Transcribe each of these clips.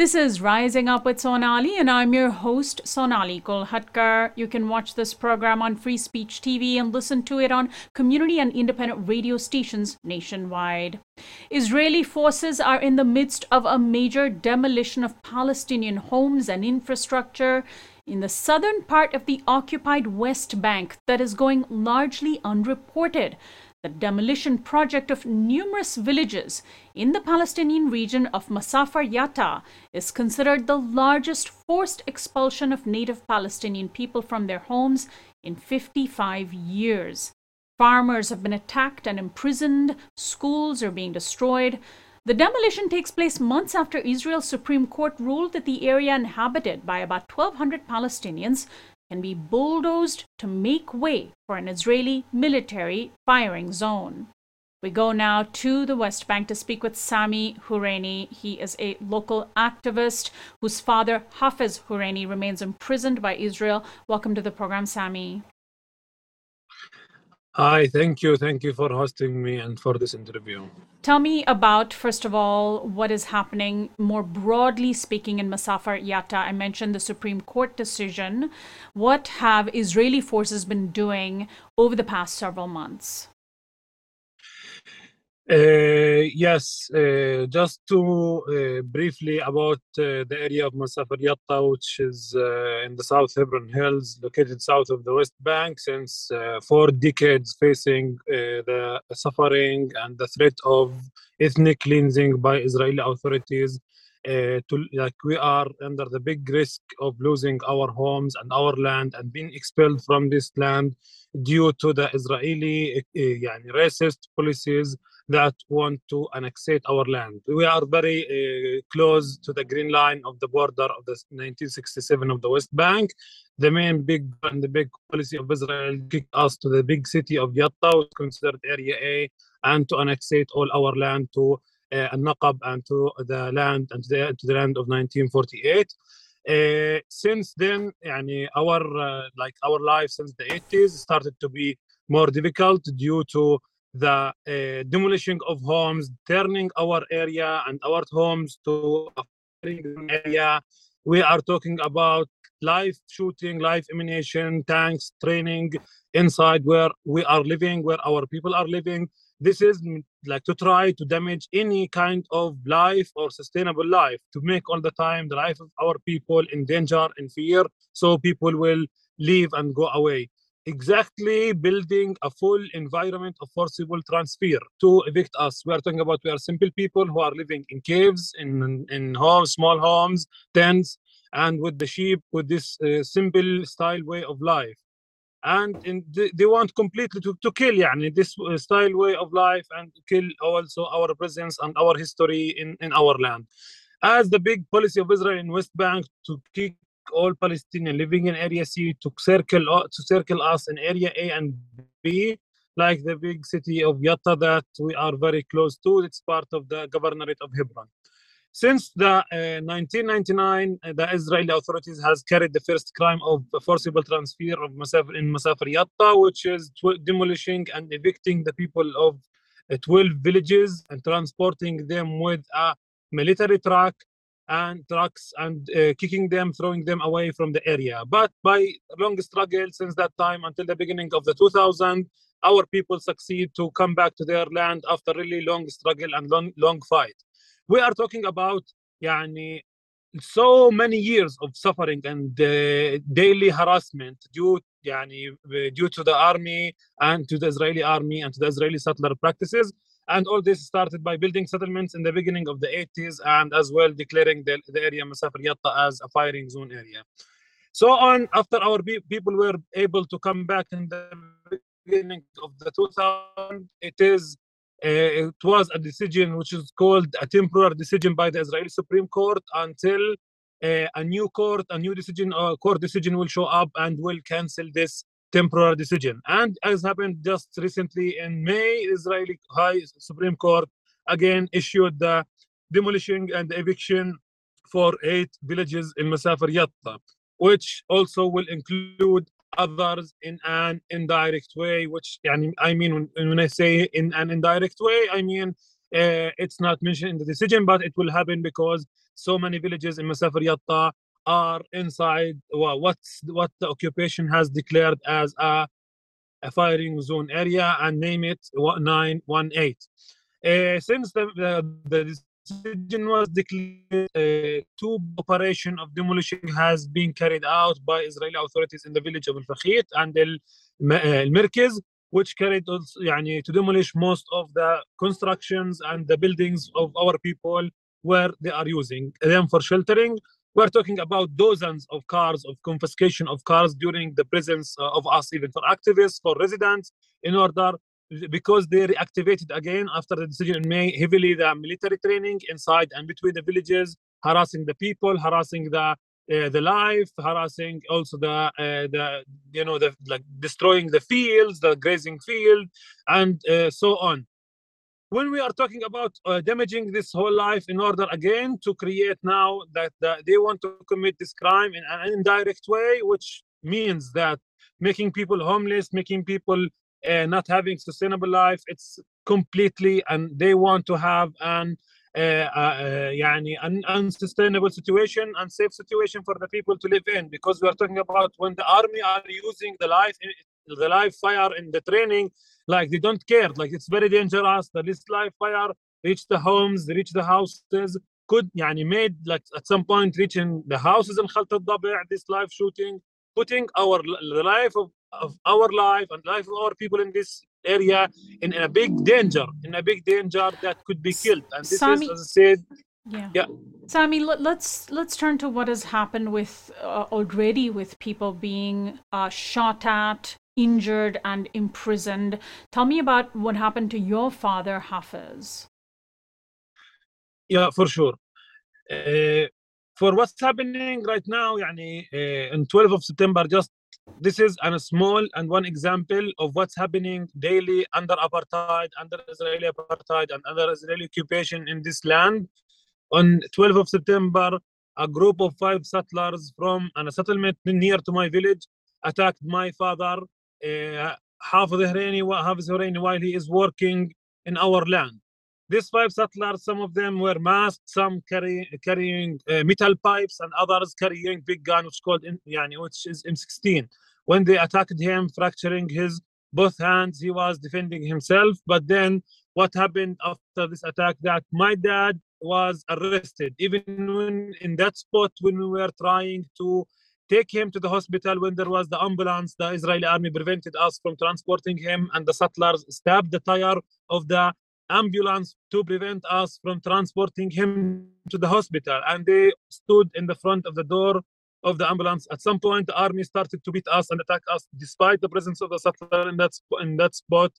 This is Rising Up with Sonali, and I'm your host, Sonali Kolhatkar. You can watch this program on Free Speech TV and listen to it on community and independent radio stations nationwide. Israeli forces are in the midst of a major demolition of Palestinian homes and infrastructure in the southern part of the occupied West Bank that is going largely unreported the demolition project of numerous villages in the Palestinian region of Masafer Yatta is considered the largest forced expulsion of native Palestinian people from their homes in 55 years. Farmers have been attacked and imprisoned, schools are being destroyed. The demolition takes place months after Israel's Supreme Court ruled that the area inhabited by about 1,200 Palestinians can be bulldozed to make way for an Israeli military firing zone. We go now to the West Bank to speak with Sami Houreini. He is a local activist whose father, Hafez Houreini, remains imprisoned by Israel. Welcome to the program, Sami. Hi, thank you. Thank you for hosting me and for this interview. Tell me about, first of all, what is happening more broadly speaking in Masafer Yatta. I mentioned the Supreme Court decision. What have Israeli forces been doing over the past several months? Uh, yes, uh, just to uh, briefly about uh, the area of Masafer Yatta, which is uh, in the South Hebron Hills, located south of the West Bank, since four decades facing the suffering and the threat of ethnic cleansing by Israeli authorities. to like we are under the big risk of losing our homes and our land and being expelled from this land due to the Israeli racist policies that want to annexate our land. We are very uh, close to the green line of the border of the 1967 of the West Bank. The main big and the big policy of Israel kicked us to the big city of Yatta, which considered Area A, and to annexate all our land to uh, Naqab and to the land and to the, to the land of 1948. Uh, since then, yani, our uh, like our life since the 80s started to be more difficult due to the uh, demolition of homes, turning our area and our homes to a area. We are talking about live shooting, live ammunition, tanks, training inside where we are living, where our people are living. This is like to try to damage any kind of life or sustainable life, to make all the time the life of our people in danger, in fear, so people will leave and go away exactly building a full environment of forcible transfer to evict us. We are talking about we are simple people who are living in caves, in in homes, small homes, tents, and with the sheep, with this uh, simple style way of life. And in the, they want completely to, to kill yani, this uh, style way of life and kill also our presence and our history in, in our land. As the big policy of Israel in West Bank to kick all Palestinian living in Area C to circle to circle us in Area A and B, like the big city of Yatta that we are very close to. It's part of the governorate of Hebron. Since the uh, 1999, uh, the Israeli authorities has carried the first crime of forcible transfer of Masafer in Masafer Yatta, which is demolishing and evicting the people of uh, 12 villages and transporting them with a military truck and trucks and uh, kicking them, throwing them away from the area. But by long struggle since that time until the beginning of the 2000, our people succeed to come back to their land after really long struggle and long, long fight. We are talking about yani, so many years of suffering and uh, daily harassment due yani, due to the army and to the Israeli army and to the Israeli settler practices and all this started by building settlements in the beginning of the 80s and as well declaring the, the area Masafer Yatta as a firing zone area. So on, after our people were able to come back in the beginning of the 2000, it is uh, it was a decision which is called a temporary decision by the Israeli Supreme Court until uh, a new court, a new decision, or court decision will show up and will cancel this temporary decision. And as happened just recently in May, Israeli High Supreme Court again issued the demolition and eviction for eight villages in Masafer Yatta, which also will include others in an indirect way, which I mean when, I say in an indirect way, I mean Uh, it's not mentioned in the decision, but it will happen because so many villages in Masafer Yatta are inside well, what's what the occupation has declared as a, a firing zone area and name it 918. Uh, since the, the, the decision was declared, uh, two operation of demolition has been carried out by Israeli authorities in the village of Al-Fakhit and Al-Mirkiz, which carried يعني, to demolish most of the constructions and the buildings of our people where they are using them for sheltering. we're talking about dozens of cars, of confiscation of cars during the presence uh, of us, even for activists, for residents, in order because they reactivated again after the decision in May heavily the military training inside and between the villages, harassing the people, harassing the uh, the life, harassing also the uh, the you know the like destroying the fields, the grazing field, and uh, so on When we are talking about uh, damaging this whole life in order again to create now that, that they want to commit this crime in an indirect way, which means that making people homeless, making people uh, not having sustainable life it's completely and they want to have an uh, uh, يعني an unsustainable situation unsafe situation for the people to live in because we are talking about when the army are using the life the live fire in the training like they don't care like it's very dangerous the this live fire reach the homes reach the houses could يعني made like at some point reaching the houses in Khalt al this live shooting putting our the life of of our life and life of our people in this area in, in a big danger, in a big danger that could be killed. And this Sami, is, as I said, yeah. yeah. Sami, let, us let's turn to what has happened with uh, already with people being uh, shot at, injured, and imprisoned. Tell me about what happened to your father, Hafiz. Yeah, for sure. Uh, for what's happening right now, يعني, uh, in 12th of September, just this is a small and one example of what's happening daily under apartheid, under Israeli apartheid, and under Israeli occupation in this land. On 12th of September, a group of five settlers from a settlement near to my village attacked my father, uh, Hafiz Huraini, while he is working in our land. These five settlers, some of them were masked, some carry, carrying uh, metal pipes, and others carrying big gun, which called, yani, which is M16. When they attacked him, fracturing his both hands, he was defending himself. But then, what happened after this attack? That my dad was arrested, even when in that spot when we were trying to take him to the hospital when there was the ambulance the israeli army prevented us from transporting him and the settlers stabbed the tire of the ambulance to prevent us from transporting him to the hospital. And they stood in the front of the door of the ambulance. At some point, the army started to beat us and attack us, despite the presence of the settler in that, in that spot,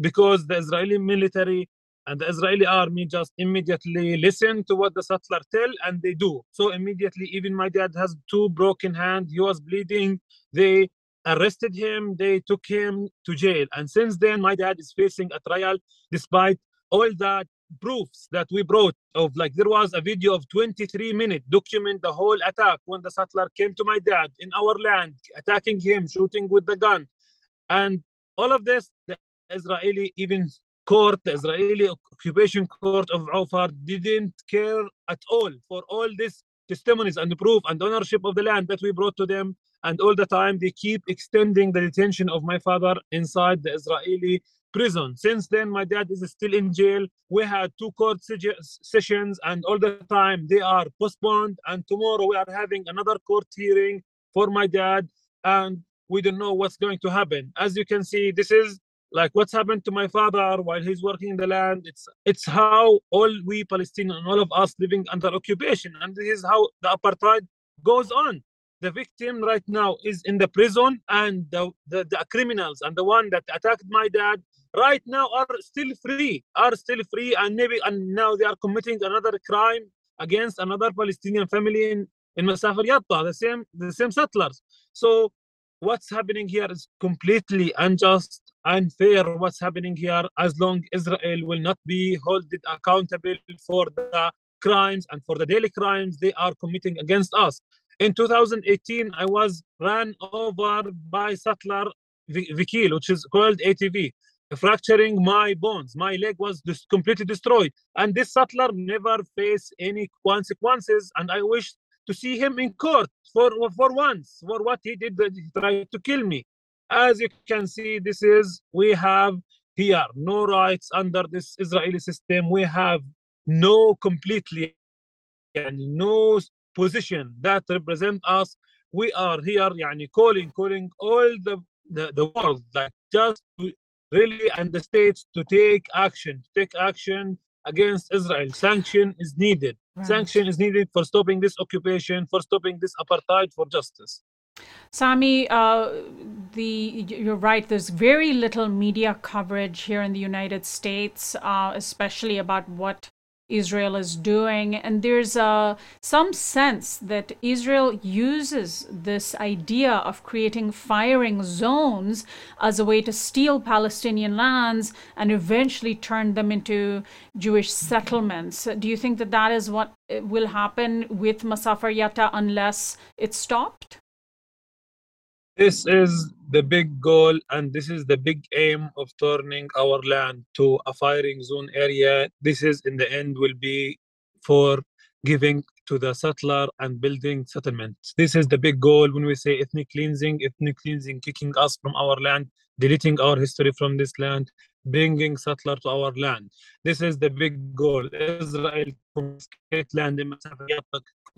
because the Israeli military and the Israeli army just immediately listen to what the settler tell, and they do. So immediately, even my dad has two broken hands. He was bleeding. They arrested him. They took him to jail. And since then, my dad is facing a trial despite all that proofs that we brought of like there was a video of 23 minutes document the whole attack when the settler came to my dad in our land attacking him shooting with the gun and all of this the israeli even court the israeli occupation court of Ofer didn't care at all for all this testimonies and proof and ownership of the land that we brought to them and all the time they keep extending the detention of my father inside the israeli prison. Since then, my dad is still in jail. We had two court sessions, and all the time they are postponed. And tomorrow we are having another court hearing for my dad, and we don't know what's going to happen. As you can see, this is like what's happened to my father while he's working in the land. It's it's how all we Palestinians, all of us living under occupation, and this is how the apartheid goes on the victim right now is in the prison and the, the, the, criminals and the one that attacked my dad right now are still free, are still free, and maybe and now they are committing another crime against another Palestinian family in in Masafer Yatta, the same the same settlers. So what's happening here is completely unjust, unfair. What's happening here, as long Israel will not be held accountable for the crimes and for the daily crimes they are committing against us. In 2018, I was ran over by settler Vikil, which is called ATV. fracturing my bones. My leg was just completely destroyed. And this settler never faced any consequences. And I wish to see him in court for, for once, for what he did, he tried to kill me. As you can see, this is, we have here no rights under this Israeli system. We have no completely and no position that represent us. We are here yani, calling, calling all the, the, the world like just really and the states to take action, to take action against Israel. Sanction is needed. Right. Sanction is needed for stopping this occupation, for stopping this apartheid, for justice. Sami, uh, the you're right. There's very little media coverage here in the United States, uh, especially about what Israel is doing. And there's uh, some sense that Israel uses this idea of creating firing zones as a way to steal Palestinian lands and eventually turn them into Jewish settlements. Do you think that that is what uh, will happen with Masafer Yatta unless it's stopped? This is the big goal and this is the big aim of turning our land to a firing zone area. This is in the end will be for giving to the settler and building settlements. This is the big goal when we say ethnic cleansing, ethnic cleansing, kicking us from our land, deleting our history from this land, bringing settler to our land. This is the big goal. Israel confiscate land in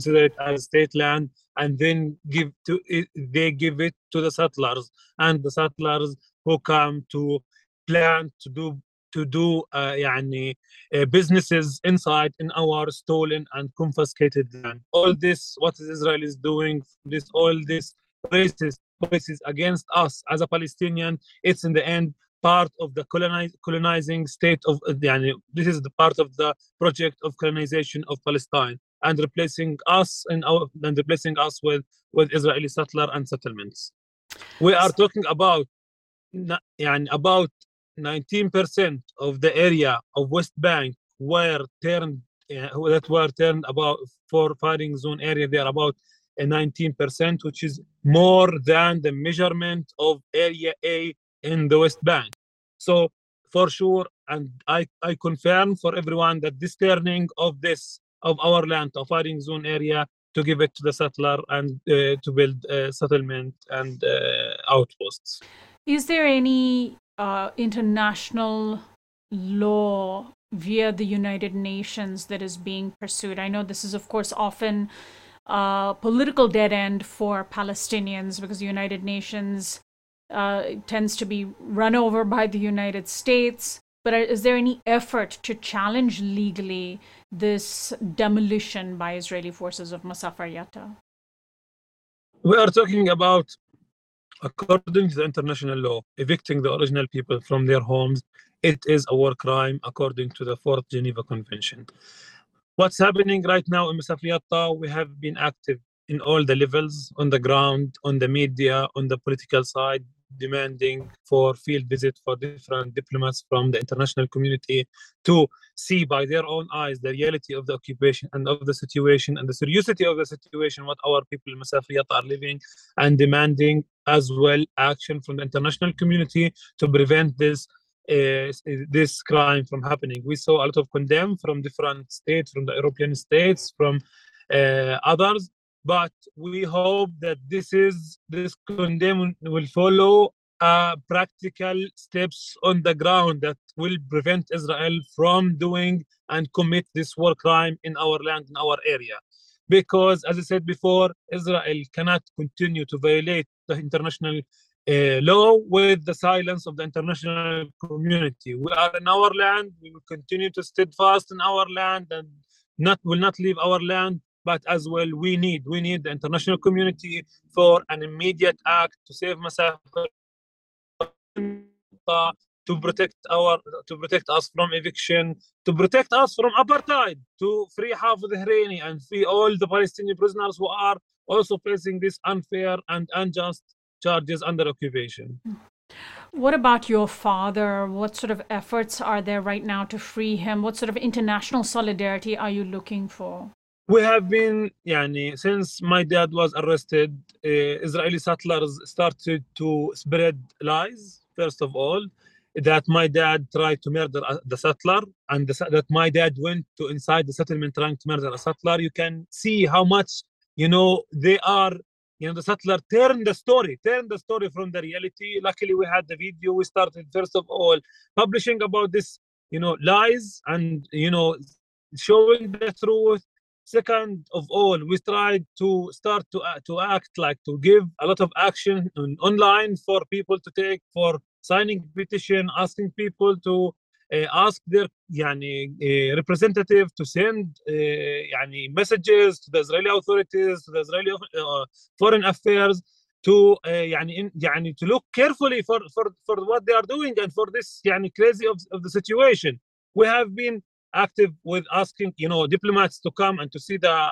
consider it as state land and then give to it, they give it to the settlers and the settlers who come to plan to do to do uh, يعني, uh, businesses inside in our stolen and confiscated land. All this, what Israel is doing, this all this racist policies against us as a Palestinian, it's in the end part of the colonize, colonizing state of يعني, this is the part of the project of colonization of Palestine and replacing us and our and replacing us with with Israeli settler and settlements. We are talking about يعني about 19% of the area of West Bank were turned uh, that were turned about for firing zone area. They are about 19%, which is more than the measurement of area A in the West Bank. so for sure, and I, I confirm for everyone that this turning of this of our land, of firing zone area, to give it to the settler and uh, to build a settlement and uh, outposts. Is there any uh, international law via the United Nations that is being pursued? I know this is, of course, often a political dead end for Palestinians because the United Nations uh, tends to be run over by the United States. But is there any effort to challenge legally this demolition by Israeli forces of Masafer Yatta? We are talking about, according to the international law, evicting the original people from their homes. It is a war crime according to the Fourth Geneva Convention. What's happening right now in Masafer Yatta, we have been active in all the levels, on the ground, on the media, on the political side, demanding for field visit for different diplomats from the international community to see by their own eyes the reality of the occupation and of the situation and the seriousness of the situation what our people in Masafer Yatta are living and demanding as well action from the international community to prevent this uh, this crime from happening. We saw a lot of condemn from different states, from the European states, from uh, others, but we hope that this is this condemn will follow uh, practical steps on the ground that will prevent Israel from doing and commit this war crime in our land, in our area. Because, as I said before, Israel cannot continue to violate the international uh, law with the silence of the international community. We are in our land. We will continue to steadfast in our land and not will not leave our land but as well we need we need the international community for an immediate act to save Masafer to protect our to protect us from eviction, to protect us from apartheid, to free Hafez Hreini and free all the Palestinian prisoners who are also facing this unfair and unjust charges under occupation. What about your father? What sort of efforts are there right now to free him? What sort of international solidarity are you looking for? we have been yani since my dad was arrested uh, israeli settlers started to spread lies first of all that my dad tried to murder the settler and the, that my dad went to inside the settlement trying to murder a settler. You can see how much you know they are you know the settler turned the story turned the story from the reality. Luckily we had the video. We started first of all publishing about this you know lies and you know showing the truth. second of all we tried to start to uh, to act like to give a lot of action on, online for people to take for signing petition asking people to uh, ask their يعني, uh, representative to send uh, يعني, messages to the Israeli authorities to the Israeli uh, foreign affairs to uh, يعني, يعني, to look carefully for, for, for what they are doing and for this يعني, crazy of, of the situation we have been active with asking you know diplomats to come and to see the uh,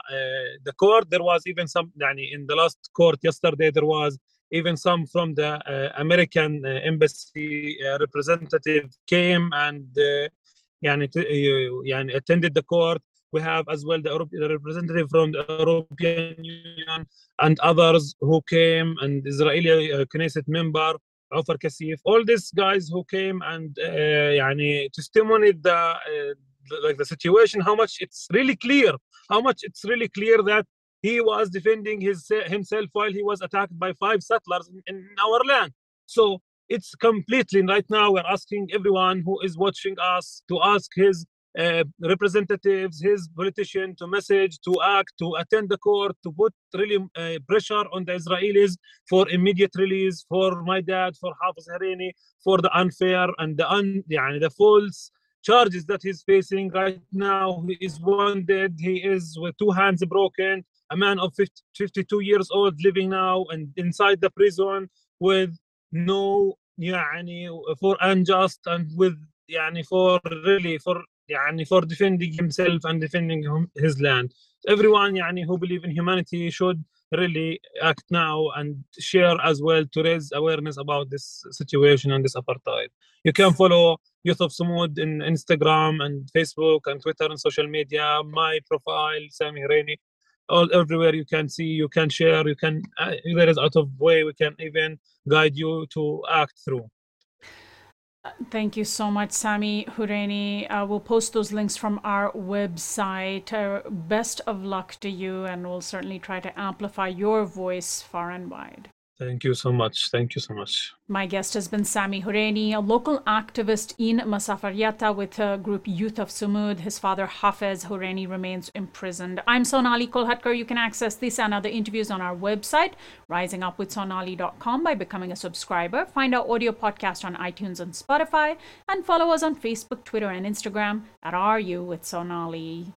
the court there was even some يعني, in the last court yesterday there was even some from the uh, American uh, embassy uh, representative came and يعني, يعني attended the court. We have as well the, Europe, the representative from the European Union and others who came, and Israeli uh, Knesset member Offer Kasif. All these guys who came and uh, يعني testimonied the uh, like the situation, how much it's really clear, how much it's really clear that he was defending his himself while he was attacked by five settlers in, in our land. So it's completely right now we're asking everyone who is watching us to ask his uh, representatives, his politician to message, to act, to attend the court, to put really uh, pressure on the Israelis for immediate release, for my dad, for Hafiz Hareni, for the unfair and the un, يعني, the false charges that he's facing right now. He is wounded. He is with two hands broken a man of 50, 52 years old living now and inside the prison with no يعني for unjust and with يعني for really for يعني for defending himself and defending his land everyone يعني who believe in humanity should really act now and share as well to raise awareness about this situation and this apartheid. You can follow youth of Sumud in instagram and facebook and twitter and social media. My profile Sami Hareni all everywhere you can see you can share you can uh, there is out of way we can even guide you to act through Thank you so much, Sami Hureni. Uh, we'll post those links from our website. Uh, best of luck to you, and we'll certainly try to amplify your voice far and wide. Thank you so much. Thank you so much. My guest has been Sami Hureni, a local activist in Masafer Yatta with the group Youth of Sumud. His father, Hafez Hureni, remains imprisoned. I'm Sonali Kolhatkar. You can access this and other interviews on our website, risingupwithsonali.com, by becoming a subscriber. Find our audio podcast on iTunes and Spotify, and follow us on Facebook, Twitter, and Instagram at RU with Sonali.